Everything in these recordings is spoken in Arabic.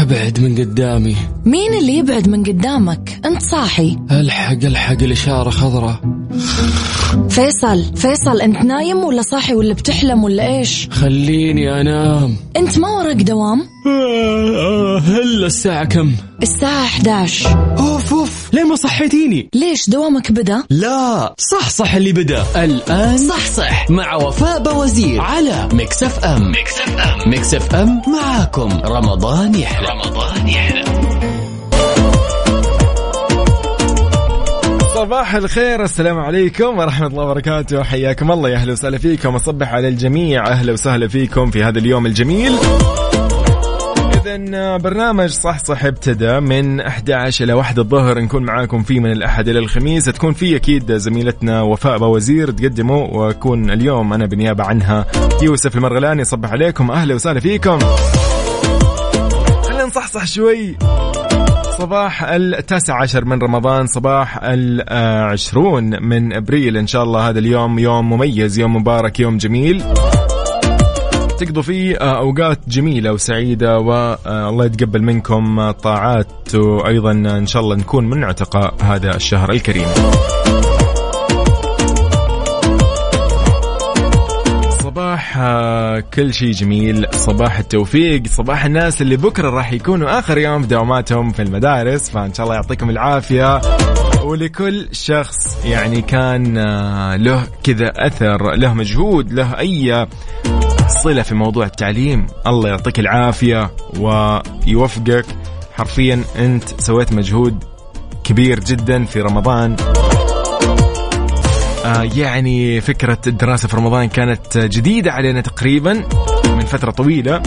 أبعد من قدامي. مين اللي يبعد من قدامك؟ أنت صاحي. ألحق ألحق الإشارة خضراء. فيصل فيصل أنت نايم ولا صاحي ولا بتحلم ولا إيش؟ خليني أنام. أنت ما وراك دوام؟ هلا الساعة كم؟ الساعة 11 أوف أوف. ليه ما صحيتيني؟ ليش دوامك بدا؟ لا. صح صح اللي بدا. الآن صح صح. مع وفاء بوزير على Mix FM Mix FM Mix FM معاكم. رمضان يحلى. رمضان يحلى. صباح الخير السلام عليكم ورحمة الله وبركاته. حياكم الله يا أهلا وسهلا فيكم. أصبح على الجميع أهلا وسهلا فيكم في هذا اليوم الجميل. إذا برنامج صح صح ابتدى من 11 إلى 1 الظهر. نكون معاكم فيه من الأحد إلى الخميس. تكون فيه أكيد زميلتنا وفاء بوزير تقدمه. وأكون اليوم أنا بنيابة عنها يوسف المرغلاني. صبح عليكم. أهلا وسهلا فيكم. خلينا نصحصح شوي. صباح التاسع عشر من رمضان صباح العشرون من أبريل. إن شاء الله هذا اليوم يوم مميز يوم مبارك يوم جميل. تقضوا فيه أوقات جميلة وسعيدة والله يتقبل منكم طاعات وأيضا إن شاء الله نكون من عتقاء هذا الشهر الكريم. كل شيء جميل صباح التوفيق صباح الناس اللي بكرة راح يكونوا آخر يوم في دواماتهم في المدارس فإن شاء الله يعطيكم العافية. ولكل شخص يعني كان له كذا أثر له مجهود له أي صلة في موضوع التعليم الله يعطيك العافية ويوفقك. حرفيا أنت سويت مجهود كبير جدا في رمضان. آه يعني فكرة الدراسة في رمضان كانت جديدة علينا تقريبا من فترة طويلة.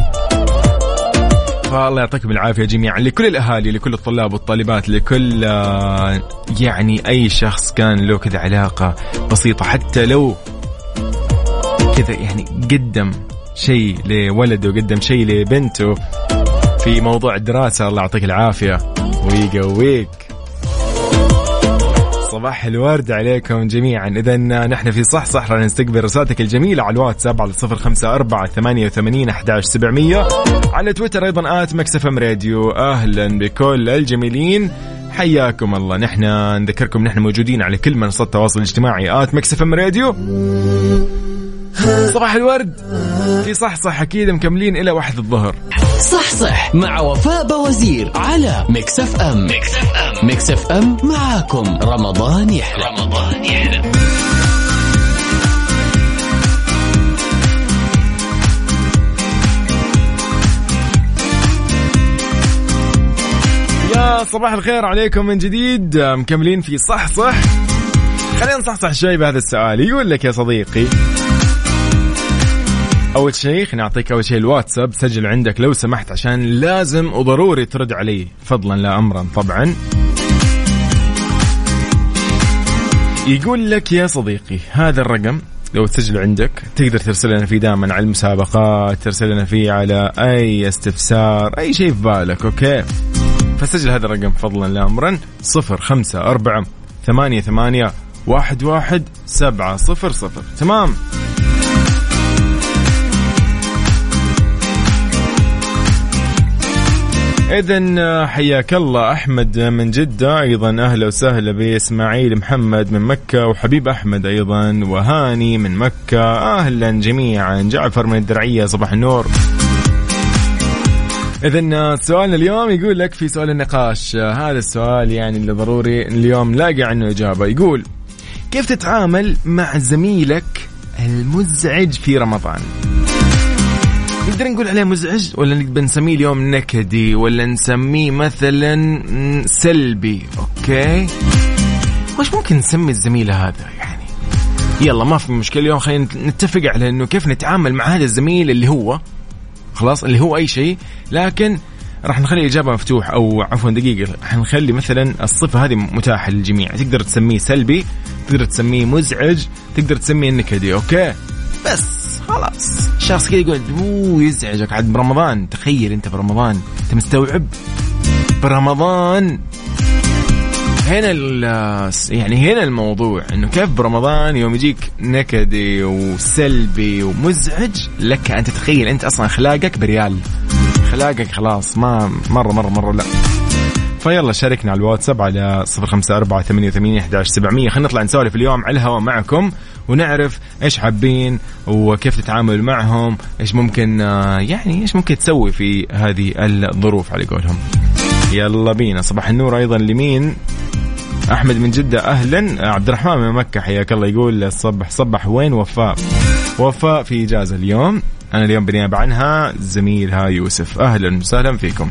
فالله يعطيكم العافية جميعا لكل الأهالي لكل الطلاب والطالبات لكل آه يعني أي شخص كان له كذا علاقة بسيطة. حتى لو كذا يعني قدم شيء لولده وقدم شيء لبنته في موضوع الدراسة الله يعطيك العافية. ويقويك صباح الورد عليكم جميعا. إذا نحن في صح صح راح نستقبل رسالتك الجميلة على الواتساب على صفر خمسة أربعة ثمانية وثمانين أحداش سبعمية. على تويتر أيضا at Radio. أهلا بكل الجميلين. حياكم الله. نحن نذكركم نحن موجودين على كل منصات التواصل الاجتماعي. at MixFM Radio. صباح الورد. في صح صح أكيد مكملين إلى واحد الظهر. صح صح مع وفاء بوزير على Mix FM. Mix FM. Mix FM معاكم. رمضان يحلى. رمضان يحلى. يا صباح الخير عليكم من جديد. مكملين في صح صح خلينا نصحصح شوي بهذا السؤال. يقول لك يا صديقي أول شيء خليني أعطيك أول شيء الواتساب. سجل عندك لو سمحت عشان لازم وضروري ترد علي. فضلا لا امرا طبعا. يقول لك يا صديقي هذا الرقم لو تسجله عندك تقدر ترسل لنا فيه دائما على المسابقات ترسل لنا فيه على أي استفسار أي شيء في بالك أوكي؟ فسجل هذا الرقم فضلا لا امرا. صفر خمسة أربعة ثمانية ثمانية واحد واحد سبعة صفر صفر. تمام؟ إذا حياك الله أحمد من جدة أيضا أهلا وسهلا بإسماعيل محمد من مكة وحبيب أحمد أيضا وهاني من مكة أهلا جميعا جعفر من الدرعية صباح النور. إذا سؤالنا اليوم يقول لك في سؤال النقاش هذا السؤال يعني اللي ضروري اليوم لاقي عنه إجابة. يقول كيف تتعامل مع زميلك المزعج في رمضان؟ نقدر نقول عليه مزعج ولا نقدر نسميه اليوم نكدي ولا نسميه مثلا سلبي؟ أوكي. وش ممكن نسمي الزميل هذا يعني؟ يلا ما في مشكلة. اليوم خلينا نتفق على إنه كيف نتعامل مع هذا الزميل اللي هو خلاص اللي هو أي شيء. لكن راح نخلي الإجابة مفتوح أو عفوا دقيقة. حنخلي مثلا الصفة هذه متاحة للجميع. تقدر تسميه سلبي تقدر تسميه مزعج تقدر تسميه نكدي. أوكي؟ بس. خلاص. شخص كذا يقول اوه يزعجك عاد برمضان. تخيل انت برمضان. انت مستوعب؟ برمضان. هنا يعني هنا الموضوع إنه كيف برمضان يوم يجيك نكدي وسلبي ومزعج؟ لك أن تتخيل أنت أصلا اخلاقك بريال. اخلاقك خلاص ما مره مره مرة لا. فيلا شاركنا على الواتساب على صفر خمسة أربعة ثمانية وثمانية أحداش سبعمية. خلينا نطلع نسولف اليوم على الهواء معكم. ونعرف إيش حابين وكيف تتعامل معهم إيش ممكن آه، يعني إيش ممكن تسوي في هذه الظروف على قولهم. يلا بينا. صباح النور أيضا لمين؟ أحمد من جدة. أهلا. عبد الرحمن من مكة. حياك الله. يقول صبح صبح. وين وفاء؟ وفاء في إجازة اليوم. أنا اليوم بنيابة عنها. زميلها يوسف. أهلا وسهلا فيكم.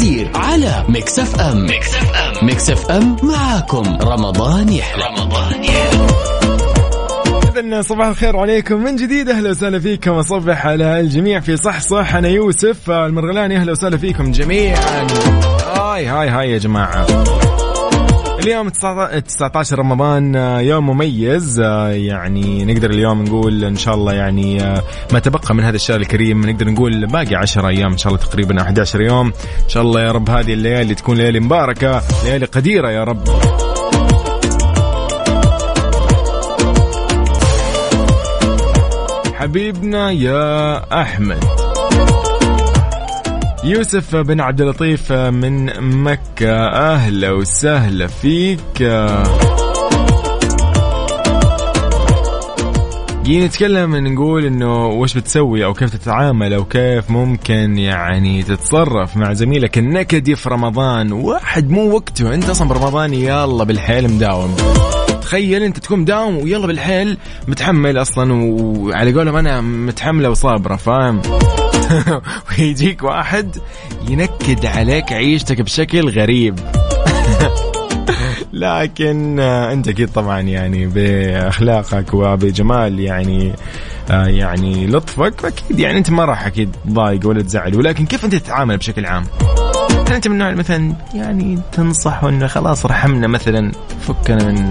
وفاء بوزير على Mix FM. Mix FM Mix FM معاكم. رمضان يحلى. رمضان يحلى إذن صباح الخير عليكم. من جديد أهلا وسهلا فيكم. أصبح على الجميع في صح صح أنا يوسف المرغلاني. أهلا وسهلا فيكم جميعا. هاي هاي هاي يا جماعة. اليوم 19 رمضان يوم مميز يعني نقدر اليوم نقول إن شاء الله يعني ما تبقى من هذا الشهر الكريم نقدر نقول باقي 10 أيام إن شاء الله تقريبا 11 يوم. إن شاء الله يا رب هذه الليالي تكون ليالي مباركة ليالي قديرة يا رب. حبيبنا يا أحمد. يوسف بن عبد اللطيف من مكة. أهلا وسهلا فيك. جينا نتكلم نقول إنه وش بتسوي أو كيف تتعامل أو كيف ممكن يعني تتصرف مع زميلك النكدي في رمضان. واحد مو وقته أنت أصلا برمضان يلا بالحيل مداوم. تخيل أنت تكون داوم ويلا بالحيل متحمل أصلا وعلى قولهم أنا متحمله وصابرة فاهم؟ ويجيك واحد ينكد عليك عيشتك بشكل غريب. لكن انت أكيد طبعا يعني بأخلاقك وبجمال يعني آه، يعني لطفك أكيد يعني أنت ما راح أكيد تضايق ولا تزعل. ولكن كيف أنت تتعامل بشكل عام؟ هل أنت من النوع مثلا يعني تنصح إنه خلاص رحمنا مثلا فكنا من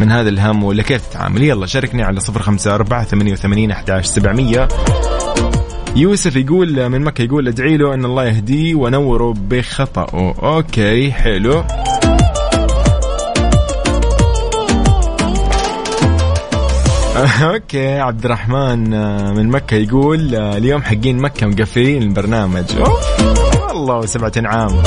من هذا الهم ولا كيف تتعامل؟ يلا شاركني على صفر خمسة أربعة ثمانية وثمانين أحداش سبعمية. يوسف يقول من مكة يقول ادعي له أن الله يهديه ونوره بخطأه. okay حلو. okay عبد الرحمن من مكة يقول اليوم حقين مكة مقفلين البرنامج. والله سبعة عام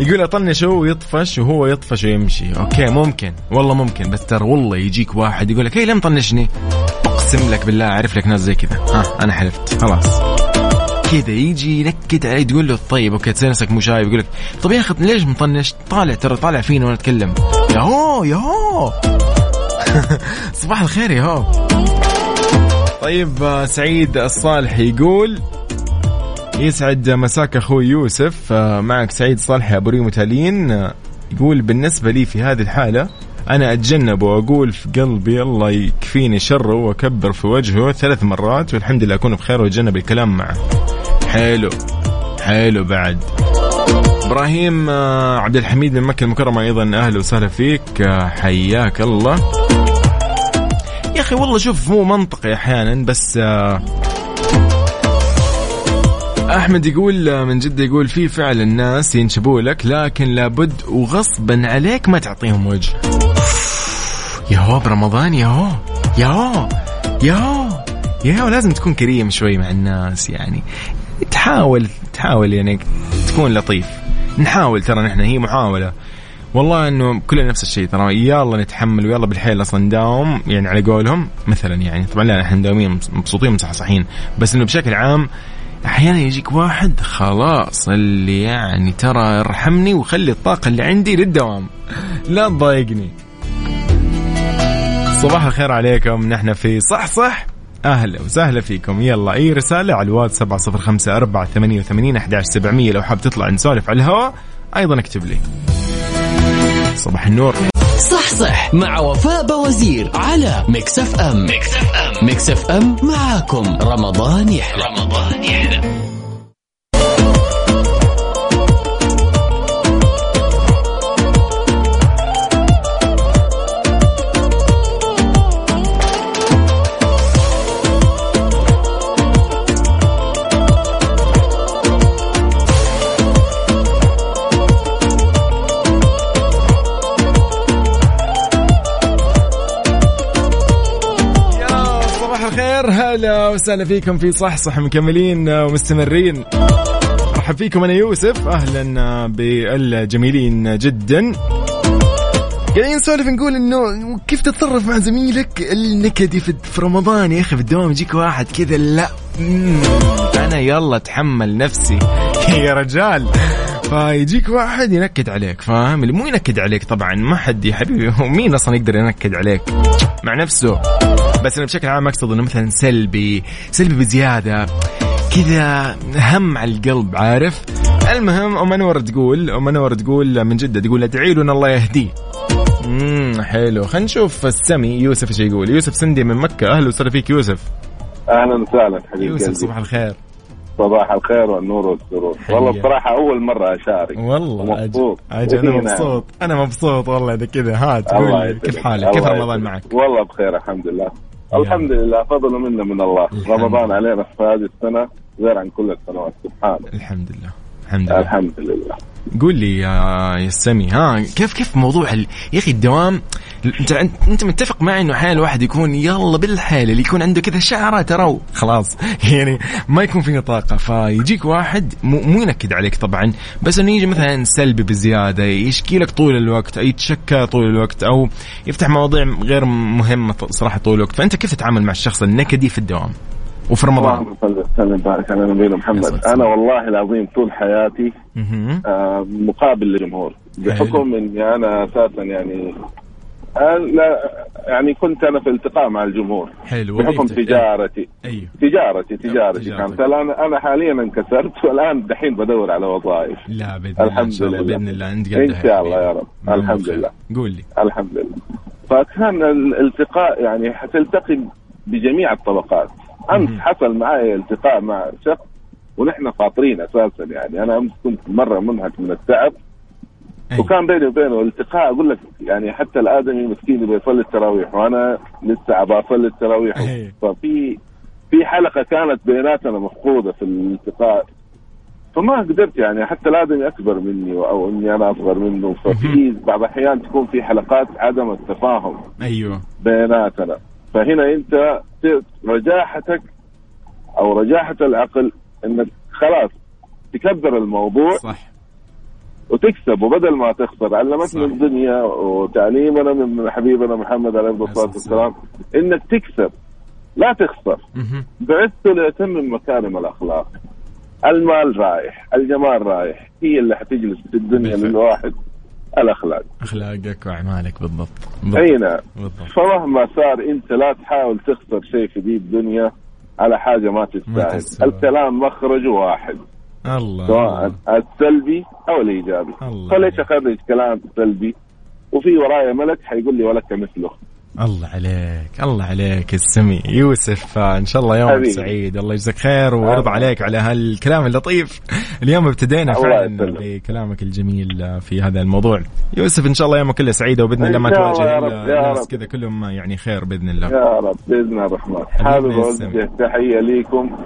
يقول اطنشه ويطفش وهو يطفش ويمشي. okay ممكن والله ممكن بس ترى والله يجيك واحد يقول لك هي ليه مطنشني أقسم لك بالله أعرف لك ناس زي كذا. ها أنا حلفت. خلاص. كذا يجي ينكد علي تقول له طيب okay نفسك مو شايف يقول لك طيب يا أخي ليش مطنش؟ طالع ترى طالع فينا وأنا أتكلم. يا هو يا هو صباح الخير يا هو طيب سعيد الصالح يقول يسعد مساك أخوي يوسف. آه، معك سعيد صالح أبو ريم آه، يقول بالنسبة لي في هذه الحالة أنا أتجنب وأقول في قلبي الله يكفيني شره وأكبر في وجهه ثلاث مرات والحمد لله أكون بخير وأتجنب الكلام معه. حلو. حلو بعد. إبراهيم آه، عبد الحميد من مكة المكرمة أيضا أهلا وسهلا فيك. حياك الله. يا أخي والله شوف مو منطقي أحيانا بس أحمد يقول من جدة يقول في فعل الناس ينشبوا لك لكن لابد وغصبا عليك ما تعطيهم وجه. يا هو برمضان يا هو يا هو يا هو يا هو لازم تكون كريم شوي مع الناس يعني. تحاول تحاول يعني تكون لطيف. نحاول ترى نحن هي محاولة. والله إنه كلنا نفس الشيء ترى يلا نتحمل ويلا بالحيل أصلا نداوم يعني على قولهم مثلا يعني. طبعا لا إحنا مداومين مبسوطين مصحصحين. بس إنه بشكل عام أحيانا يجيك واحد خلاص اللي يعني ترى ارحمني وخلي الطاقة اللي عندي للدوام. لا تضايقني. صباح الخير عليكم. نحن في صح صح أهلا وسهلا فيكم. يلا أي رسالة على ثمانية وثمانين أحداش سبعمية لو حاب تطلع نسولف على الهواء أيضا اكتب لي. صباح النور. صح صح. مع وفاء بوزير على Mix FM Mix FM Mix FM معاكم. رمضان يحلى. رمضان يحلى. الخير هلا وسهلا فيكم في صح صح مكملين ومستمرين. مرحب فيكم أنا يوسف. أهلا بالجميلين جدا. قاعدين نسولف نقول إنه كيف تتصرف مع زميلك النكدي في رمضان يا أخي؟ في الدوام يجيك واحد كذا لا. أنا يلا اتحمل نفسي. يا رجال. فيجيك واحد ينكد عليك فاهم؟ اللي مو ينكد عليك طبعا ما حد يا حبيبي هو مين أصلا يقدر ينكد عليك؟ مع نفسه. بس أنا بشكل عام أقصد إنه مثلا سلبي سلبي بزيادة كذا هم على القلب عارف؟ المهم أم أنور تقول أم أنور تقول من جدة تقول ادعي له ان الله يهديه امم حلو. خلينا نشوف السمي يوسف إيش يقول؟ يوسف سندي من مكة أهلا وسهلا فيك يوسف. أهلا وسهلا حبيبي يوسف صباح الخير. صباح الخير والنور والسرور. والله بصراحة أول مرة أشارك. والله مبسوط. أجل أنا مبسوط. أنا مبسوط والله إذا كذا. هات قول كيف حالك؟ كيف رمضان معك؟ والله بخير الحمد لله. الحمد لله فضل منا من الله. رمضان علينا في هذه السنة غير عن كل السنوات. سبحان الحمد لله. الحمد لله. الحمد لله. قول لي يا يا سمي ها كيف كيف موضوع. يا أخي الدوام أنت أنت متفق معي إنه أحيانا الواحد يكون يلا بالحيل اللي يكون عنده كذا شعرة ترى خلاص يعني ما يكون فيه طاقة فيجيك واحد مو, مو ينكد عليك طبعا بس إنه يجي مثلا سلبي بزيادة يشكي لك طول الوقت أو يتشكى طول الوقت أو يفتح مواضيع غير مهمة صراحة طول الوقت فأنت كيف تتعامل مع الشخص النكدي في الدوام؟ وفي رمضان. اللهم صل وسلم وبارك على نبينا محمد. أنا والله العظيم طول حياتي آه مقابل للجمهور. بحكم إني أنا أساسا يعني لا يعني كنت أنا في التقاء مع الجمهور. حلو. بحكم تجارتي. أيوه. تجارتي تجارتي كانت الان أنا حاليا انكسرت والآن دحين بدور على وظائف. لا بإذن الله الحمد لله. بإذن الله انت إن شاء الله يا رب. الحمد لله. قول لي. الحمد لله. فكان الالتقاء يعني حتلتقي بجميع الطبقات. أمس حصل معي التقاء مع شخص ونحن فاطرين أساسا يعني. أنا أمس كنت مرة منهك من التعب. أي. وكان بيني وبينه التقاء أقول لك يعني حتى الآدمي مسكين يبغى يصلي التراويح وأنا لسه أبغى أصلي التراويح. ففي في حلقة كانت بيناتنا مفقودة في الالتقاء. فما قدرت يعني حتى الآدمي أكبر مني أو إني أنا أصغر منه. ففي بعض الأحيان تكون في حلقات عدم التفاهم أيوه. بيناتنا. فهنا أنت رجاحتك أو رجاحة العقل إنك خلاص تكبر الموضوع صح. وتكسب وبدل ما تخسر. علمتنا الدنيا وتعليمنا من حبيبنا محمد عليه الصلاة والسلام إنك تكسب لا تخسر. بعثت لاتمم مكارم الأخلاق. المال رايح الجمال رايح هي اللي حتجلس في الدنيا للواحد الأخلاق. أخلاقك وأعمالك بالضبط, بالضبط. اي نعم فمهما صار أنت لا تحاول تخسر شيء في دي الدنيا على حاجة ما تستاهل. الكلام مخرجه واحد. الله. سواء السلبي أو الإيجابي. فليش أخرج كلام سلبي؟ وفي ورايا ملك حيقول لي ولك مثله. الله عليك الله عليك السمي يوسف إن شاء الله يومك سعيد الله يجزاك خير ويرضى عليك على هالكلام اللطيف. اليوم ابتدينا فعلا بكلامك الجميل في هذا الموضوع. يوسف إن شاء الله يومك كله سعيد وبإذن الله ما تواجه الناس كذا كلهم يعني خير بإذن الله. يا رب بإذن الرحمن حابب أوجه تحية ليكم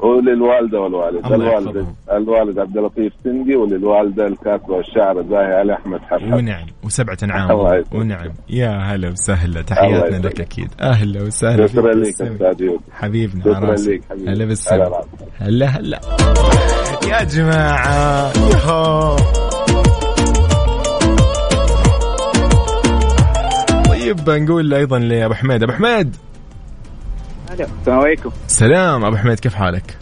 وللوالدة والوالد. الوالد الوالد عبد اللطيف سندي وللوالدة الكاتبة والشاعر الزاهي علي أحمد حرحب ونعم وسبعة نعام ونعم. يا هلا وسهلا. تحياتنا لك أكيد. أهلا وسهلا شكرا لك أستاذ حبيبنا شكرا لك هلا بالسلام هلا هلا يا جماعة يهو طيب نقول أيضا لابو حميد. أبو حميد. السلام عليكم. سلام أبو حميد كيف حالك؟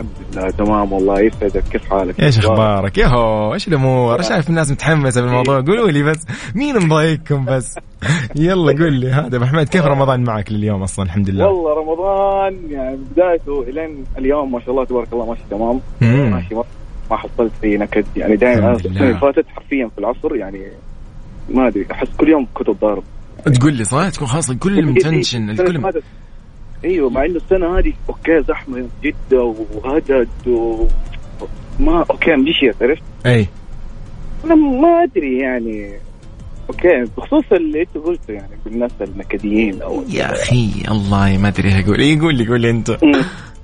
الحمد لله. تمام والله يسعدك. كيف حالك؟ إيش أخبارك؟ يهو إيش الأمور؟ شايف الناس متحمسة بالموضوع. قولوا لي بس مين مضايقكم بس؟ يلا قول لي. هذا أبو حميد كيف رمضان معك لليوم أصلا؟ الحمد لله؟ والله رمضان يعني بدايته إلين اليوم ما شاء الله تبارك الله ماشي تمام. ماشي ما حصلت في نكد. يعني دائما السنة اللي فاتت حرفيا في العصر يعني ما أدري أحس كل يوم كنت ضارب. تقول لي صح؟ تكون خلاص الكل متنشن الكل إيوه مع إنه السنة هذه okay زحمة جدا وهدد و ما okay مشيت عرفت؟ أي. أنا ما أدري يعني okay بخصوص اللي أنت قلته يعني بالناس النكديين أو يا أخي الله ما أدري أقول اي قول لي قول لي أنت.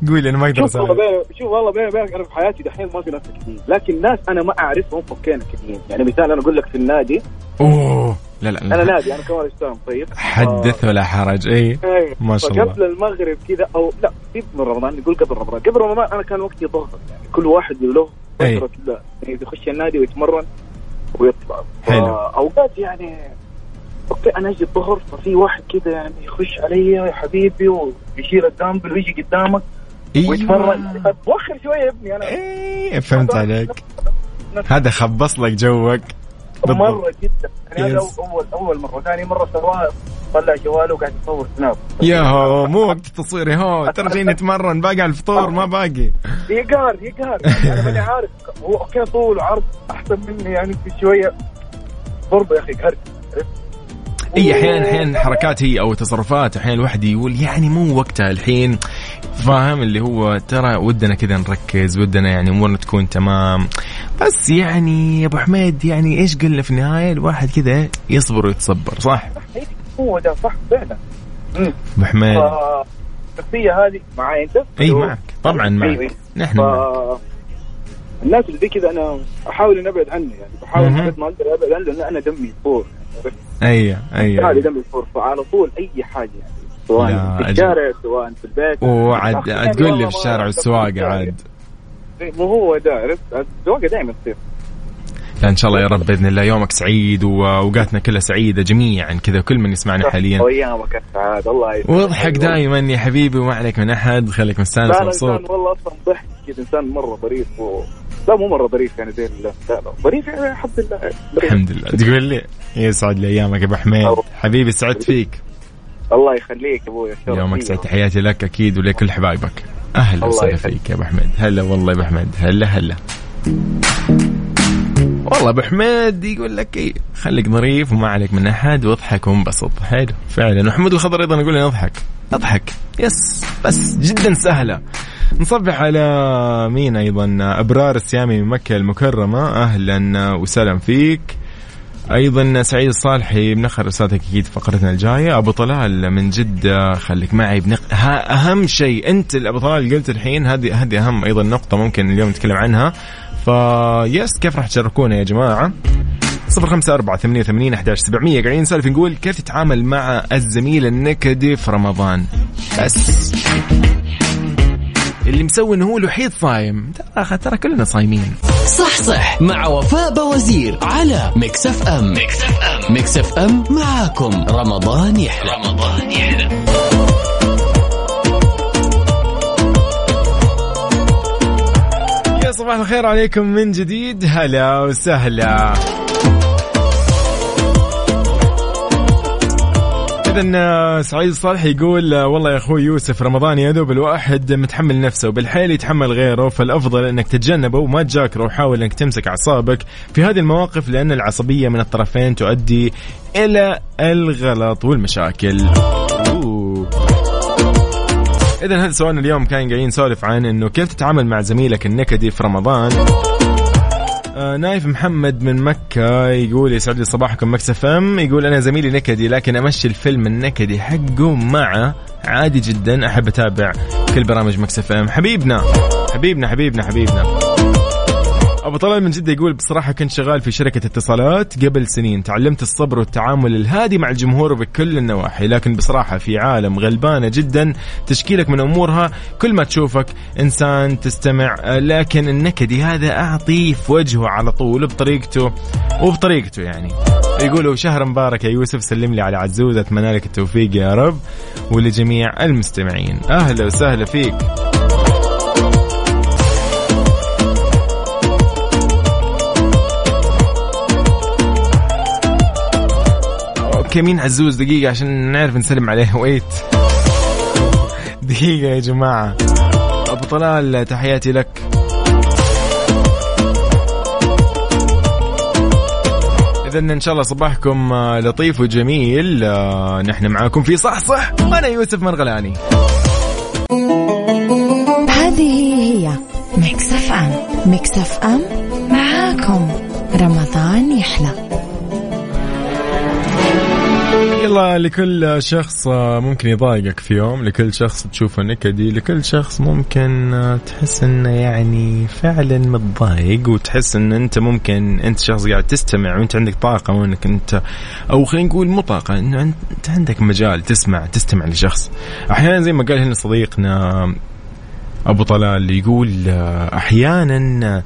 قول أنا ما أقدر شوف والله شوف والله بيني وبينك أنا في حياتي دحين ما في ناس نكديين لكن ناس أنا ما أعرفهم okay نكديين. يعني مثال أنا أقول لك في النادي أوه. لا لا. أنا نادي أنا كمان اشتغل طيب. حدث ولا حرج. اي إيه. ما شاء الله. قبل المغرب كذا أو لا سيب من رمضان نقول قبل رمضان. قبل رمضان أنا كان وقتي ضغط يعني كل واحد له فترة كذا يعني يخش النادي ويتمرن ويطلع. حلو. أوقات يعني okay أنا أجي الظهر ففي واحد كذا يعني يخش علي يا حبيبي ويشيل الدامبل ويجي قدامك أيوة. ويتمرن. وخر شوية يا ابني أنا إيه فهمت عليك. هذا خبص لك جوك. مرة جدا. يعني هذا اول اول مرة. ثاني مرة سواها طلع جواله وقاعد يصور سناب يا هو مو وقت التصوير هو ترى جاي نتمرن باقي على الفطور ما باقي. يقهر يقهر. أنا ماني عارف. هو okay طول وعرض أحسن مني يعني في شوية. برضه يا أخي قهر إي أحيانا أحيانا حركات هي أو تصرفات أحيانا الواحد يقول يعني مو وقتها الحين. فاهم؟ اللي هو ترى ودنا كذا نركز ودنا يعني أمورنا تكون تمام. بس يعني يا أبو حميد يعني إيش قلنا في النهاية؟ الواحد كذا يصبر ويتصبر صح؟ هو ده صح فعلا. أبو حميد. الشخصية هذه معي أنت؟ إي معك. طبعا معك. أيوة. نحن ف... الناس اللي زي كذا أنا أحاول ان أبعد عنه يعني بحاول قد ما أقدر أبعد عنه لأن أنا دمي يفور أيوه أيوه هذه دمي يفور فعلى طول أي حاجة يعني سواء في الشارع سواء في البيت. وعاد تقول لي في الشارع والسواقة عاد. مو هو ده عرفت؟ السواقة دائما تصير. لا إن شاء الله يا رب بإذن الله يومك سعيد وأوقاتنا كلها سعيدة جميعا كذا كل من يسمعنا حاليا. وايامك السعاد الله يسعدك. واضحك دائما يا حبيبي وما عليك من أحد خليك مستأنس مبسوط والله أصلا ضحك كذا إنسان مرة ظريف و... لا مو مرة ظريف يعني زي لا لا ظريف يعني الحمد لله. الحمد لله. تقول لي يسعد لي أيامك يا أبو حميد. حبيبي سعدت فيك. الله يخليك أبوي يومك سعيد. تحياتي لك أكيد ولكل حبايبك. أهلا وسهلا فيك يا أبو حميد. هلا والله يا أبو حميد. هلا هلا. والله أبو حميد يقول لك إيه خليك ظريف وما عليك من أحد واضحك وانبسط. حلو. فعلا. وحمد الخضر أيضا يقول لي أضحك. أضحك. يس. بس. جدا سهلة. نصبح على مين أيضا؟ أبرار السيامي من مكة المكرمة. أهلا وسهلا فيك. أيضا سعيد الصالحي بنخر رسالتك أكيد فقرتنا الجاية. أبو طلال من جدة خليك معي بنق... أهم شيء أنت أبو طلال قلت الحين هذه هذه أهم أيضا نقطة ممكن اليوم نتكلم عنها. فيس كيف راح تشاركونا يا جماعة؟ صفر خمسة أربعة ثمانية ثمانين أحداش سبعمية. قاعدين نسولف نقول كيف تتعامل مع الزميل النكدي في رمضان؟ بس. اللي مسوي إنه هو الوحيد صايم. ترى ترى كلنا صايمين. صح صح. مع وفاء بوزير على Mix FM Mix FM Mix FM معاكم. رمضان يحلى. رمضان يحلى. يا صباح الخير عليكم من جديد. هلا وسهلا. إذا سعيد الصالح يقول والله يا أخوي يوسف رمضان يا دوب الواحد متحمل نفسه وبالحيل يتحمل غيره فالأفضل أنك تتجنبه وما تجاكره وحاول أنك تمسك أعصابك في هذه المواقف لأن العصبية من الطرفين تؤدي إلى الغلط والمشاكل. إذا هذا سؤالنا اليوم كان قاعدين نسولف عن إنه كيف تتعامل مع زميلك النكدي في رمضان؟ آه نايف محمد من مكة يقول يسعد لي صباحكم Mix FM. يقول أنا زميلي نكدي لكن أمشي الفيلم النكدي حقه معه عادي جدا أحب أتابع كل برامج مكس ام. حبيبنا حبيبنا حبيبنا حبيبنا. أبو طلال من جدة يقول بصراحة كنت شغال في شركة اتصالات قبل سنين. تعلمت الصبر والتعامل الهادي مع الجمهور بكل النواحي لكن بصراحة في عالم غلبانة جدا تشكيلك من أمورها كل ما تشوفك إنسان تستمع لكن النكدي هذا اعطيه في وجهه على طول بطريقته وبطريقته يعني. يقولوا شهر مبارك يا يوسف سلم لي على عزوز أتمنى لك التوفيق يا رب ولجميع المستمعين. أهلا وسهلا فيك. okay مين عزوز؟ دقيقة عشان نعرف نسلم عليه. wait دقيقة يا جماعة. أبو طلال تحياتي لك. إذا إن شاء الله صباحكم لطيف وجميل. نحن معاكم في صح صح وأنا يوسف مرغلاني. هذه هي Mix FM. Mix FM يلا لكل شخص ممكن يضايقك في يوم. لكل شخص تشوفه نكدي. لكل شخص ممكن تحس إنه يعني فعلا متضايق وتحس إن أنت ممكن أنت شخص قاعد تستمع وأنت عندك طاقة وإنك أنت أو خلينا نقول مو طاقة انه أنت عندك مجال تسمع تستمع لشخص. أحيانا زي ما قال هنا صديقنا أبو طلال يقول أحيانا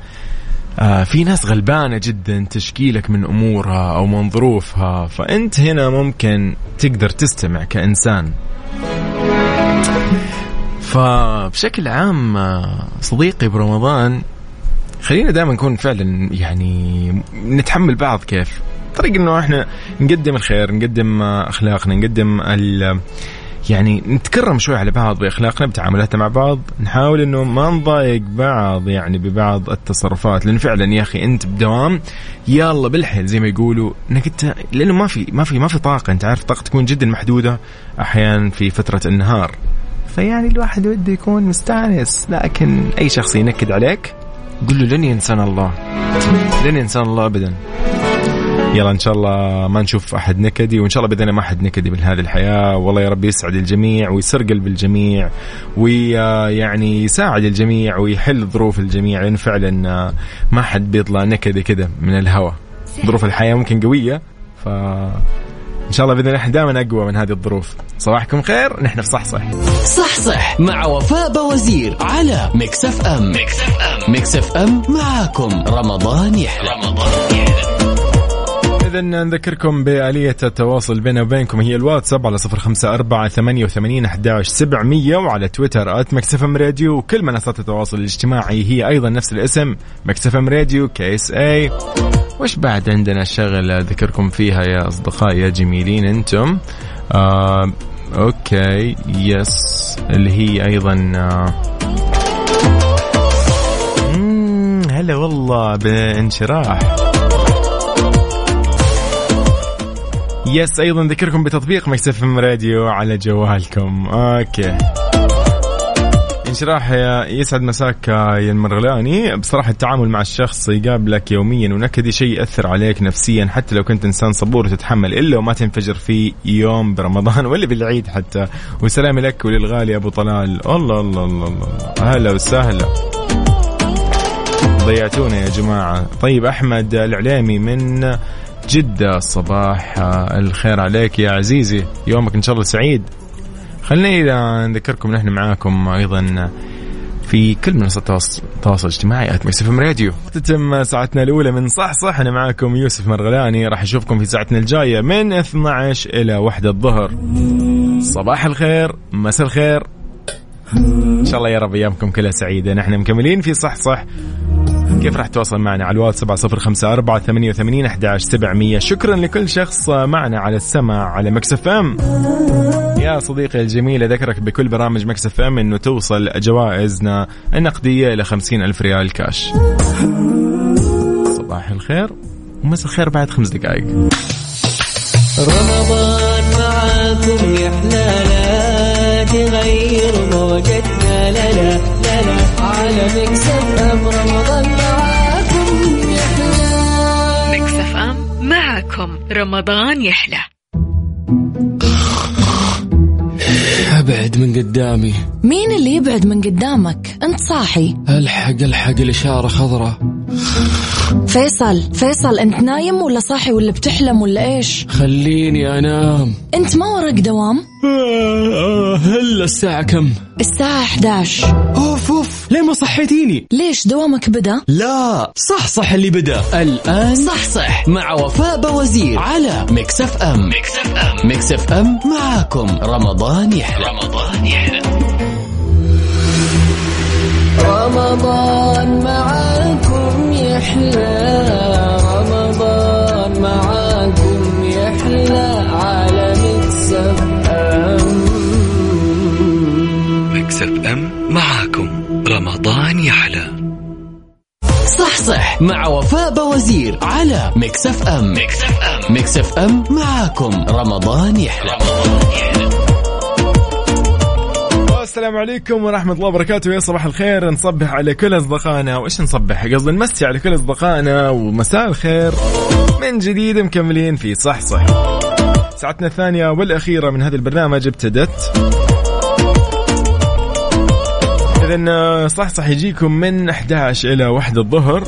آه في ناس غلبانة جدا تشكيلك من أمورها أو من ظروفها فأنت هنا ممكن تقدر تستمع كإنسان. فبشكل عام آه، صديقي برمضان خلينا دائما نكون فعلا يعني نتحمل بعض كيف. طريق إنه إحنا نقدم الخير نقدم آه، أخلاقنا نقدم يعني نتكرم شوي على بعض بأخلاقنا بتعاملاتنا مع بعض. نحاول إنه ما نضايق بعض يعني ببعض التصرفات لأن فعلا يا أخي أنت بدوام يلا بالحيل زي ما يقولوا. إنك انت لأنه ما في ما في ما في طاقة. أنت عارف طاقه تكون جدا محدودة أحيانا في فترة النهار. فيعني الواحد وده يكون مستانس. لكن أي شخص ينكد عليك قل له لن ينسانا الله. لن ينسانا الله ابدا. يلا إن شاء الله ما نشوف أحد نكدي وإن شاء الله باذن ما أحد نكدي بهذه الحياة. والله يا رب يسعد الجميع ويسر قلب الجميع ويعني يساعد الجميع ويحل ظروف الجميع. لأن فعلا ما حد بيطلع نكدي كذا من الهواء ظروف الحياة ممكن قوية ف إن شاء الله بإذن الله دائما أقوى من هذه الظروف. صباحكم خير نحن في صح صح صح صح مع وفاء بوزير على Mix FM. Mix FM. Mix FM معاكم. رمضان يحلى. رمضان يحلى. إذا نذكركم بآلية التواصل بيننا وبينكم هي الواتساب على صفر خمسة أربعة ثمانية وثمانين أحداش سبعمية وعلى تويتر at Mix FM Radio. وكل منصات التواصل الاجتماعي هي أيضا نفس الاسم Mix FM Radio KSA وش بعد عندنا شغل أذكركم فيها يا أصدقائي يا جميلين أنتم؟ آه okay yes اللي هي أيضا آه هلا والله بانشراح. yes أيضا ذكركم بتطبيق Mix FM Radio على جوالكم. okay. انشراح يسعد مساك يا المرغلاني. بصراحة التعامل مع الشخص يقابلك يوميا ونكدي شيء يأثر عليك نفسيا حتى لو كنت إنسان صبور وتتحمل إلا وما تنفجر في يوم برمضان ولا بالعيد حتى. وسلامي لك وللغالي أبو طلال. الله الله الله, الله. هلا وسهلا. ضيعتونا يا جماعة. طيب أحمد العليمي من جدة الصباح الخير عليك يا عزيزي. يومك إن شاء الله سعيد. خلينا نذكركم نحن معاكم أيضا في كل منصات التواصل الاجتماعي ات ميكس راديو تتم ساعتنا الأولى من صح صح. أنا معاكم يوسف مرغلاني. راح أشوفكم في ساعتنا الجاية من 12 إلى 1 الظهر. صباح الخير مساء الخير. إن شاء الله يا رب أيامكم كلها سعيدة. نحن مكملين في صح صح. كيف راح تواصل معنا على الواتس سبعة صفر خمسة أربعة ثمانية وثمانين أحداش سبعمية. شكرا لكل شخص معنا على السمع على Mix FM. يا صديقي الجميل أذكرك بكل برامج Mix FM أنه توصل جوائزنا النقدية إلى خمسين ألف ريال كاش. صباح الخير ومساء الخير بعد خمس دقائق. رمضان معاكم يا حلالا تغير موجتنا لا لا لا لا. على مكسف إم رمضان معاكم رمضان يحلى. أبعد من قدامي. مين اللي يبعد من قدامك؟ أنت صاحي. ألحق ألحق الإشارة خضراء. فيصل فيصل أنت نايم ولا صاحي ولا بتحلم ولا إيش؟ خليني أنام. أنت ما وراك دوام؟ هلا الساعة كم؟ الساعة 11 اوف اوف ليه ما صحيتيني؟ ليش دوامك بدأ؟ لا صح صح اللي بدأ. الآن صح صح. مع وفاء بوزير على Mix FM. Mix FM. Mix FM معاكم. رمضان يحلى. رمضان يحلى. رمضان معاكم يحلى. رمضان معاكم يحلى. على Mix FM رمضان يحلى صح صح. مع وفاء بوزير على Mix FM Mix FM Mix FM معاكم رمضان يحلى رمضان يحلى. السلام عليكم ورحمة الله وبركاته. يا صباح الخير. نصبح على كل أصدقائنا. وإيش نصبح؟ قصدي نمسي على كل أصدقائنا. ومساء الخير. من جديد مكملين في صح صح. ساعتنا الثانية والأخيرة من هذا البرنامج ابتدت. إذا صح صح يجيكم من 11 إلى 1 الظهر.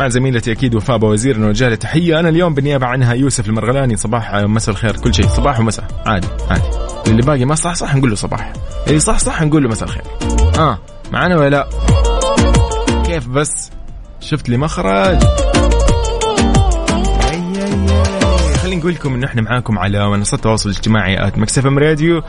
مع زميلتي أكيد وفاء وزير نوجه تحية. أنا اليوم بالنيابة عنها يوسف المرغلاني. صباح مساء الخير. كل شيء. صباح ومساء. عادي عادي. اللي باقي ما صح صح نقول له صباح. اللي صح صح نقول له مساء الخير. آه معنا ولا لا؟ كيف بس؟ شفت لي مخرج. خلينا نقول لكم انه إحنا معاكم على منصات التواصل الاجتماعي at Mix FM Radio.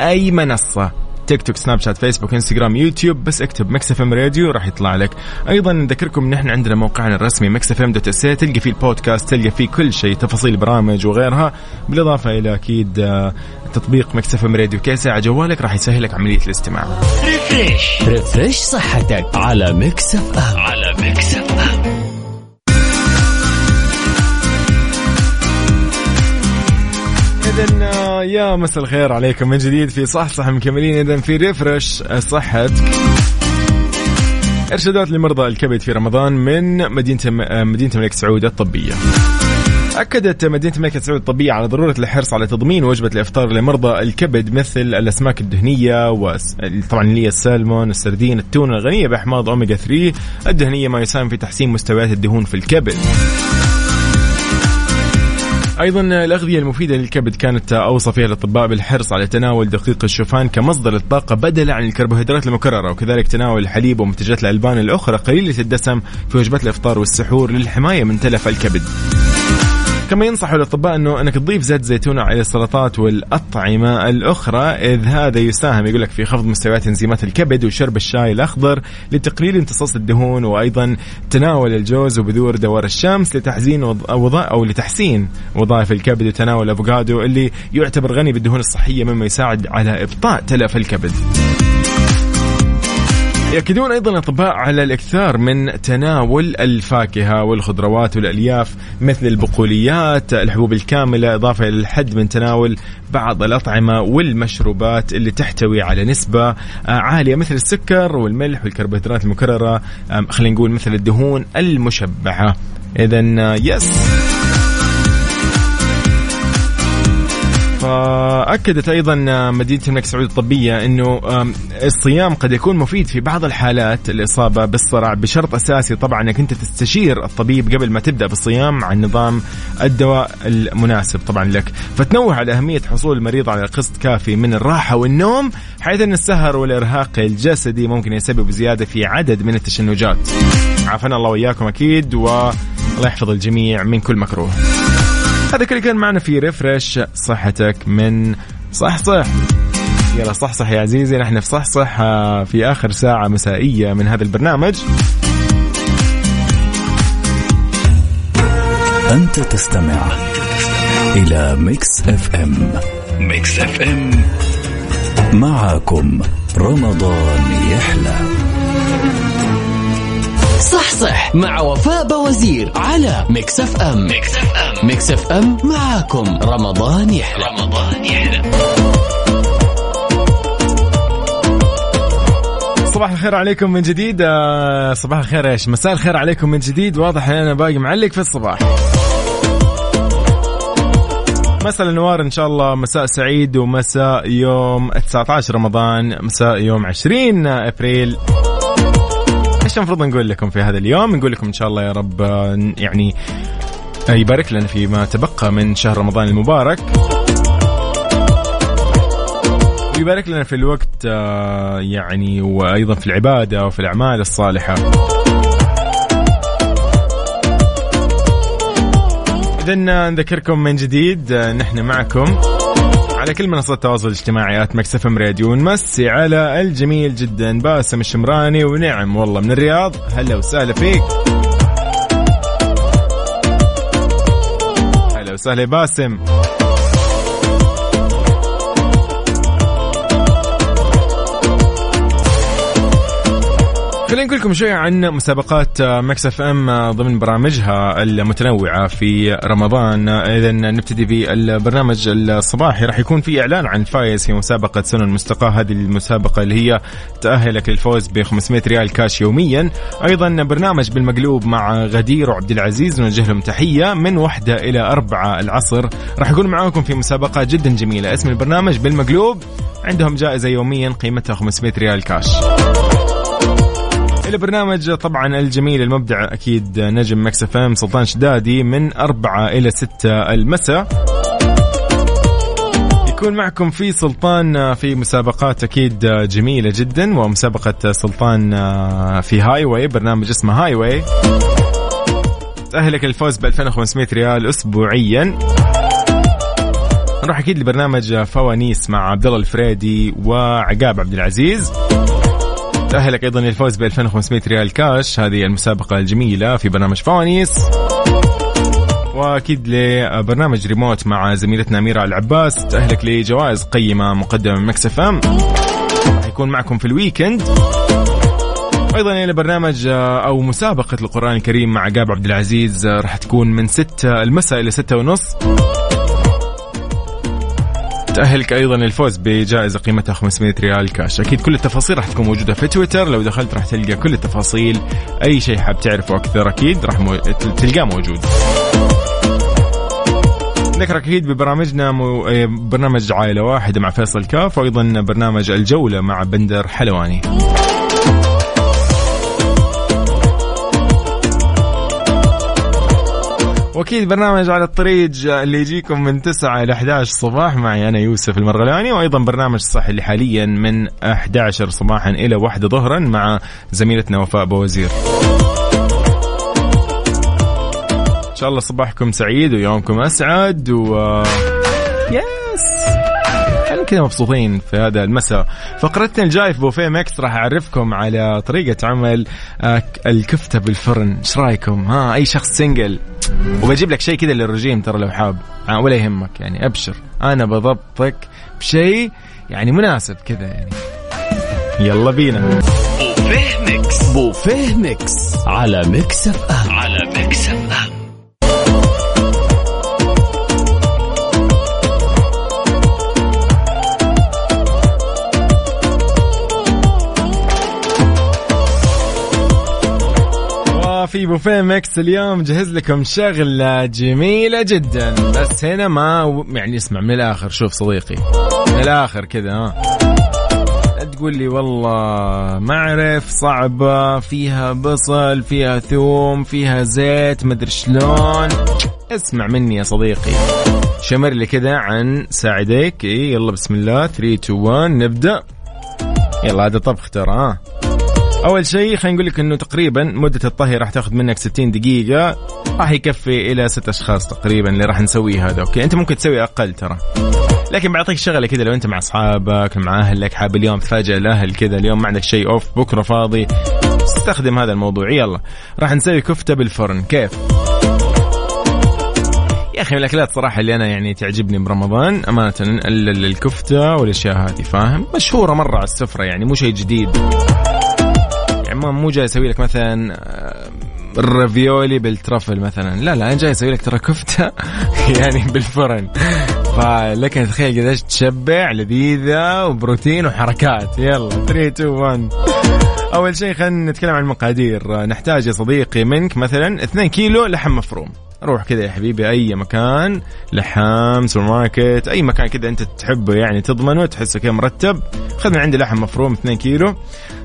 أي منصة تيك توك سناب شات فيسبوك انستغرام يوتيوب بس اكتب Mix FM Radio راح يطلع لك. أيضا نذكركم ان إحنا عندنا موقعنا الرسمي Mix FM dot SA تلقى فيه البودكاست تلقى فيه كل شيء تفاصيل برامج وغيرها. بالإضافة إلى أكيد آه، تطبيق مكس اف ام راديو كي اس اي على جوالك راح يسهلك عملية الاستماع. ريفريش ريفريش صحتك على مكس اف ام على مكس اف ام اذا آه، يا مساء الخير عليكم من جديد في صح صح مكملين. اذا في refresh صحتك إرشادات لمرضى الكبد في رمضان من مدينة آه، مدينة الملك سعود الطبية. أكدت مدينة الملك سعود الطبية على ضرورة الحرص على تضمين وجبة الإفطار لمرضى الكبد مثل الأسماك الدهنية وطبعا اللي هي السلمون، السردين، التونة الغنية بأحماض أوميجا 3 الدهنية ما يساهم في تحسين مستويات الدهون في الكبد. أيضا الأغذية المفيدة للكبد كانت اوصى فيها الأطباء بالحرص على تناول دقيق الشوفان كمصدر للطاقة بدلا عن الكربوهيدرات المكررة وكذلك تناول الحليب ومنتجات الألبان الأخرى قليلة الدسم في وجبات الإفطار والسحور للحماية من تلف الكبد. كما ينصح الأطباء إنه إنك تضيف زيت زيتون على السلطات والأطعمة الأخرى إذ هذا يساهم يقول لك في خفض مستويات إنزيمات الكبد وشرب الشاي الأخضر لتقليل امتصاص الدهون وأيضا تناول الجوز وبذور دوار الشمس لتحزين وضع أو لتحسين وظائف الكبد وتناول الأفوكادو اللي يعتبر غني بالدهون الصحية مما يساعد على إبطاء تلف الكبد. يأكدون أيضا الأطباء على الإكثار من تناول الفاكهة والخضروات والألياف مثل البقوليات الحبوب الكاملة إضافة إلى الحد من تناول بعض الأطعمة والمشروبات اللي تحتوي على نسبة آه، عالية مثل السكر والملح والكربوهيدرات المكررة. خلينا نقول مثل الدهون المشبعة. إذا يس. فأكدت أيضا مدينة الملك سعود الطبية أنه الصيام قد يكون مفيد في بعض الحالات الإصابة بالصرع بشرط أساسي طبعا أنك أنت تستشير الطبيب قبل ما تبدأ بالصيام عن نظام الدواء المناسب طبعا لك. فتنوه على أهمية حصول المريض على قسط كافي من الراحة والنوم حيث أن السهر والإرهاق الجسدي ممكن يسبب زيادة في عدد من التشنجات. عافانا الله وإياكم أكيد والله يحفظ الجميع من كل مكروه. هذا كل كان معنا في refresh صحتك من صح صح يلا صح صح يا عزيزي نحن في صح صح آه، في آخر ساعة مسائية من هذا البرنامج. أنت تستمع إلى ميكس إف إم. ميكس إف إم. معكم رمضان يحلى. صح صح مع وفاء بوزير على ميكس اف ام. ميكس اف ام ميكس اف ام معاكم. رمضان يحلى. رمضان يحلى. صباح الخير عليكم من جديد. آه، صباح الخير إيش. مساء الخير عليكم من جديد. واضح إن أنا باقي معلق في الصباح. مساء الأنوار إن شاء الله. مساء سعيد ومساء يوم 19 رمضان. مساء يوم 20 أبريل. إيش المفروض نقول لكم في هذا اليوم؟ نقول لكم إن شاء الله يا رب يعني يبارك لنا فيما تبقى من شهر رمضان المبارك. ويبارك لنا في الوقت يعني وأيضا في العبادة وفي الأعمال الصالحة. اذا نذكركم من جديد نحن معكم. على كل منصات التواصل الاجتماعي at مكس إف إم راديو ونمسي على الجميل جدا باسم الشمراني ونعم والله من الرياض. هلا وسهلا فيك. هلا وسهلا باسم. خلينا نقول لكم شوي عن مسابقات مكس إف إم ضمن برامجها المتنوعة في رمضان. اذا نبتدي بالبرنامج الصباحي. راح يكون في إعلان عن الفايز في مسابقة سنن مستقاه هذه المسابقة اللي هي تاهلك للفوز ب 500 ريال كاش يوميا. أيضا برنامج بالمقلوب مع غدير وعبد العزيز. نوجه لهم تحية من واحدة إلى أربعة العصر. راح يكون معاكم في مسابقة جدا جميلة. اسم البرنامج بالمقلوب. عندهم جائزة يوميا قيمتها 500 ريال كاش. البرنامج طبعا الجميل المبدع أكيد نجم مكس إف إم سلطان شدادي من أربعة إلى ستة المساء. يكون معكم في سلطان في مسابقات أكيد جميلة جدا ومسابقة سلطان في highway برنامج اسمه highway تأهلك الفوز ب 2500 ريال اسبوعيا. نروح أكيد لبرنامج فوانيس مع عبد الله الفريدي وعقاب عبد العزيز. تأهلك أيضا للفوز ب 2500 ريال كاش. هذه المسابقة الجميلة في برنامج فوانيس. وأكيد لبرنامج ريموت مع زميلتنا أميرة العباس. تأهلك لجوائز قيمة مقدمة من مكس إف إم. يكون معكم في ال weekend. أيضا إلى برنامج أو مسابقة القرآن الكريم مع عقاب عبد العزيز راح تكون من 6 المساء إلى 6 ونص. تأهلك أيضا للفوز بجائزة قيمتها 500 ريال كاش. أكيد كل التفاصيل راح تكون موجودة في تويتر. لو دخلت راح تلقى كل التفاصيل. أي شيء حاب تعرفه أكثر أكيد راح مو... تلقاه موجود. نذكرك أكيد ببرامجنا مو... برنامج عائلة واحدة مع فيصل كاف وأيضا برنامج الجولة مع بندر حلواني. وأكيد برنامج على الطريق اللي يجيكم من 9 إلى 11 صباح. معي أنا يوسف المرغلاني وأيضا برنامج صح اللي حاليا من 11 صباحا إلى 1 ظهرا مع زميلتنا وفاء بوزير إن شاء الله صباحكم سعيد ويومكم أسعد و yes. خلينا كذا مبسوطين في هذا المساء. فقرتنا الجاي في بوفيه ميكس راح أعرفكم على طريقة عمل الكفتة بالفرن. إيش رأيكم؟ ها أي شخص single وبجيب لك شيء كذا للرجيم ترى لو حاب. ولا يهمك يعني أبشر. أنا بضبطك بشيء يعني مناسب كذا يعني. يلا بينا. بوفيه ميكس. بوفيه ميكس. على ميكس أف أم. على ميكس أف في بوفيه ميكس اليوم. جهز لكم شغلة جميلة جدا. بس هنا ما يعني اسمع من الآخر شوف صديقي. من الآخر كذا ها. تقول لي والله ما اعرف صعبة فيها بصل فيها ثوم فيها زيت مدري شلون. اسمع مني يا صديقي. شمر لي كذا عن ساعديك. إيه يلا بسم الله. 3 2 1 نبدأ. يلا هذا طبخ ترى ها. أول شيء خلينا نقول لك إنه تقريبا مدة الطهي راح تاخذ منك 60 دقيقة. راح يكفي إلى ست أشخاص تقريبا اللي راح نسويه هذا. okay أنت ممكن تسوي أقل ترى. لكن بعطيك شغلة كذا لو أنت مع أصحابك مع أهلك حاب اليوم تفاجئ الأهل كذا اليوم ما عندك شيء off بكرة فاضي استخدم هذا الموضوع. يلا راح نسوي كفتة بالفرن. كيف؟ يا أخي من الأكلات صراحة اللي أنا يعني تعجبني برمضان أمانة الكفتة والأشياء هذه فاهم؟ مشهورة مرة على السفرة يعني مو شيء جديد. يعني مو جاي أسوي لك مثلا الرافيولي بالترفل مثلا. لا لا أنا جاي أسوي لك ترى كفتة يعني بالفرن. فلك أن تتخيل قديش تشبع لذيذة وبروتين وحركات. يلا 3 2 1 أول شيء خلينا نتكلم عن المقادير. نحتاج يا صديقي منك مثلا 2 كيلو لحم مفروم. روح كذا يا حبيبي أي مكان لحام سوبر ماركت أي مكان كذا أنت تحبه يعني تضمنه تحسه كذا مرتب. خذ من عندي لحم مفروم 2 كيلو.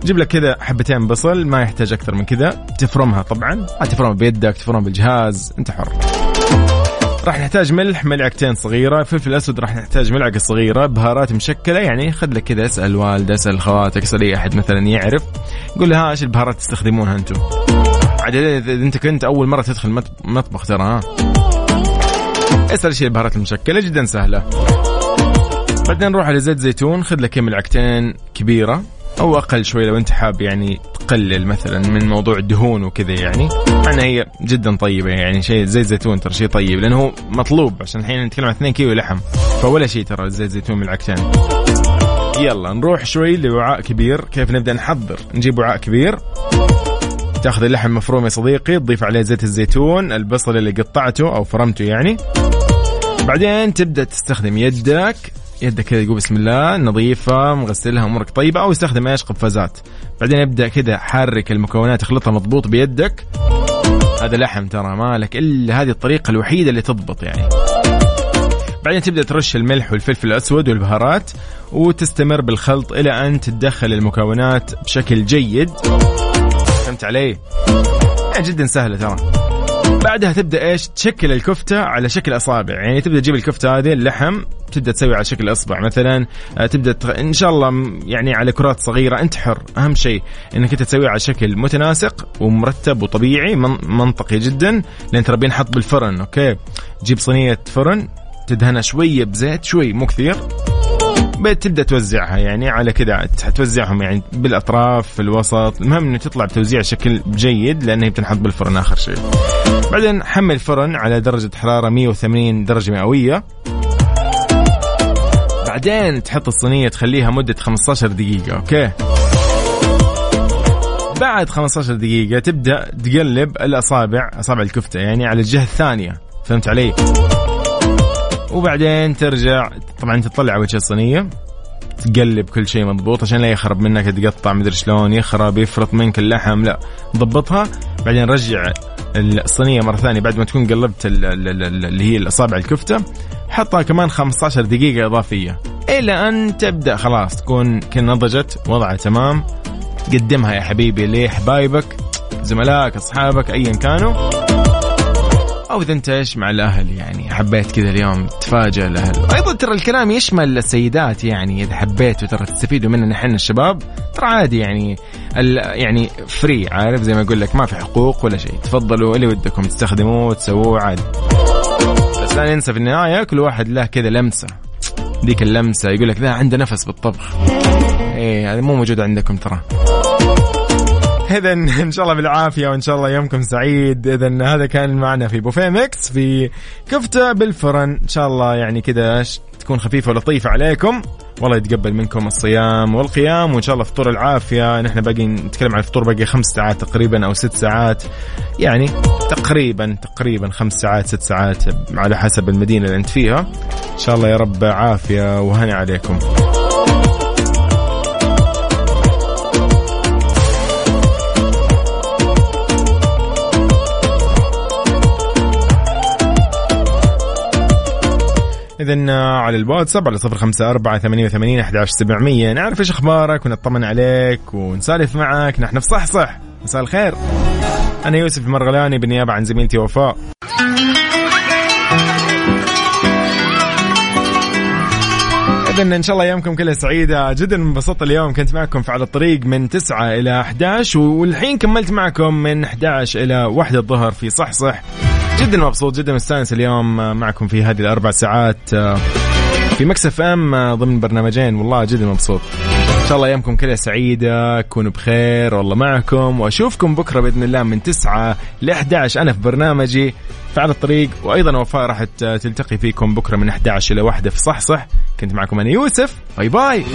جيب لك كذا حبتين بصل ما يحتاج أكثر من كذا. تفرمها طبعا. تفرمها بيدك تفرمها بالجهاز أنت حر. راح نحتاج ملح ملعقتين صغيرة فلفل أسود راح نحتاج ملعقة صغيرة بهارات مشكلة. يعني خذ لك كذا اسأل والدة اسأل خواتك اسأل أي أحد مثلا يعرف. قول له ها إيش البهارات تستخدمونها أنتم؟ عاد إذا أنت كنت أول مرة تدخل مطبخ ترى ها؟ اسأل إيش البهارات المشكلة جدا سهلة. بعدين نروح على زيت زيتون خذ لك ملعقتين كبيرة أو أقل شوي لو أنت حاب يعني تقلل مثلا من موضوع الدهون وكذا يعني. مع هي جدا طيبة يعني شيء زيت زيتون ترى شيء طيب لأنه هو مطلوب عشان الحين نتكلم عن 2 كيلو لحم. فولا شيء ترى زيت زيتون ملعقتين. يلا نروح شوي لوعاء كبير. كيف نبدأ نحضر؟ نجيب وعاء كبير. تاخذ اللحم مفروم يا صديقي تضيف عليه زيت الزيتون البصل اللي قطعته أو فرمته يعني. بعدين تبدأ تستخدم يدك يدك كذا يقول بسم الله نظيفة مغسلها أمورك طيبة أو استخدم أيش؟ قفازات. بعدين ابدأ كذا حرك المكونات اخلطها مضبوط بيدك. هذا لحم ترى مالك إلا هذه الطريقة الوحيدة اللي تضبط يعني. بعدين تبدأ ترش الملح والفلفل الأسود والبهارات وتستمر بالخلط إلى أن تتدخل المكونات بشكل جيد. فهمت علي؟ يعني جدا سهلة ترى. بعدها تبدأ إيش؟ تشكل الكفتة على شكل أصابع. يعني تبدأ تجيب الكفتة هذه اللحم تبدأ تسوي على شكل أصبع مثلا. آه، تبدأ تغ... إن شاء الله يعني على كرات صغيرة. أنت حر. أهم شيء إنك أنت تسويها على شكل متناسق ومرتب وطبيعي من... منطقي جدا. لأن ترى بينحط بالفرن أوكي؟ تجيب صينية فرن تدهنها شوية بزيت شوي مو كثير. تبدأ توزعها يعني على كذا توزعهم يعني بالأطراف في الوسط. المهم إنه تطلع بتوزيع شكل جيد لانها بتنحط بالفرن آخر شيء. بعدين حمل الفرن على درجة حرارة 180 درجة مئوية. بعدين تحط الصينية تخليها مدة 15 دقيقة أوكي؟ بعد 15 دقيقة تبدأ تقلب الأصابع أصابع الكفتة يعني على الجهة الثانية. فهمت علي؟ وبعدين ترجع طبعا تطلع وجه الصينية تقلب كل شيء مضبوط عشان لا يخرب منك تقطع مدري شلون يخرب يفرط منك اللحم لا ضبطها. بعدين رجع الصينية مرة ثانية بعد ما تكون قلبت اللي هي الأصابع الكفتة حطها كمان 15 دقيقة إضافية إلى أن تبدأ خلاص تكون نضجت وضعها تمام. قدمها يا حبيبي لحبايبك زملائك أصحابك ايا كانوا. أو إذا أنت إيش مع الأهل يعني؟ حبيت كذا اليوم تفاجئ الأهل. أيضا ترى الكلام يشمل السيدات يعني إذا حبيتوا ترى تستفيدوا مننا إحنا الشباب ترى عادي يعني يعني free عارف؟ زي ما أقول لك ما في حقوق ولا شيء. تفضلوا اللي ودكم تستخدموه وتسووه عادي. بس لا ننسى في النهاية كل واحد له كذا لمسة. ذيك اللمسة يقول لك ذا عنده نفس بالطبخ. إيه هذا مو موجود عندكم ترى. اذا إن شاء الله بالعافية وإن شاء الله يومكم سعيد. اذا هذا كان معنا في بوفيه ميكس في كفتة بالفرن. إن شاء الله يعني كذا تكون خفيفة ولطيفة عليكم. والله يتقبل منكم الصيام والقيام وإن شاء الله فطور العافية. نحن باقي نتكلم عن الفطور باقي خمس ساعات تقريبا أو ست ساعات. يعني تقريبا تقريبا خمس ساعات ست ساعات على حسب المدينة اللي أنت فيها. إن شاء الله يا رب عافية وهني عليكم. إذا على الواتساب على صفر خمسة أربعة ثمانية وثمانين أحد عشر سبعمية. نعرف إيش أخبارك ونطمن عليك ونسالف معك. نحن في صح صح مساء الخير. أنا يوسف المرغلاني بالنيابة عن زميلتي وفاء. إذا إن شاء الله أيامكم كلها سعيدة جدا. انبسطت اليوم كنت معكم في على الطريق من 9 إلى 11 والحين كملت معكم من 11 إلى 1 الظهر في صح صح جدا مبسوط جدا مستانس اليوم معكم في هذه الأربع ساعات آه، في مكس إف إم آه، ضمن برنامجين. والله جدا مبسوط. إن شاء الله أيامكم كلها سعيدة كونوا بخير والله معكم وأشوفكم بكرة بإذن الله من 9 ل 11 أنا في برنامجي. فعلى الطريق وأيضا وفاء راح تلتقي فيكم بكرة من 11 إلى 1 في صح صح كنت معكم أنا يوسف. باي باي.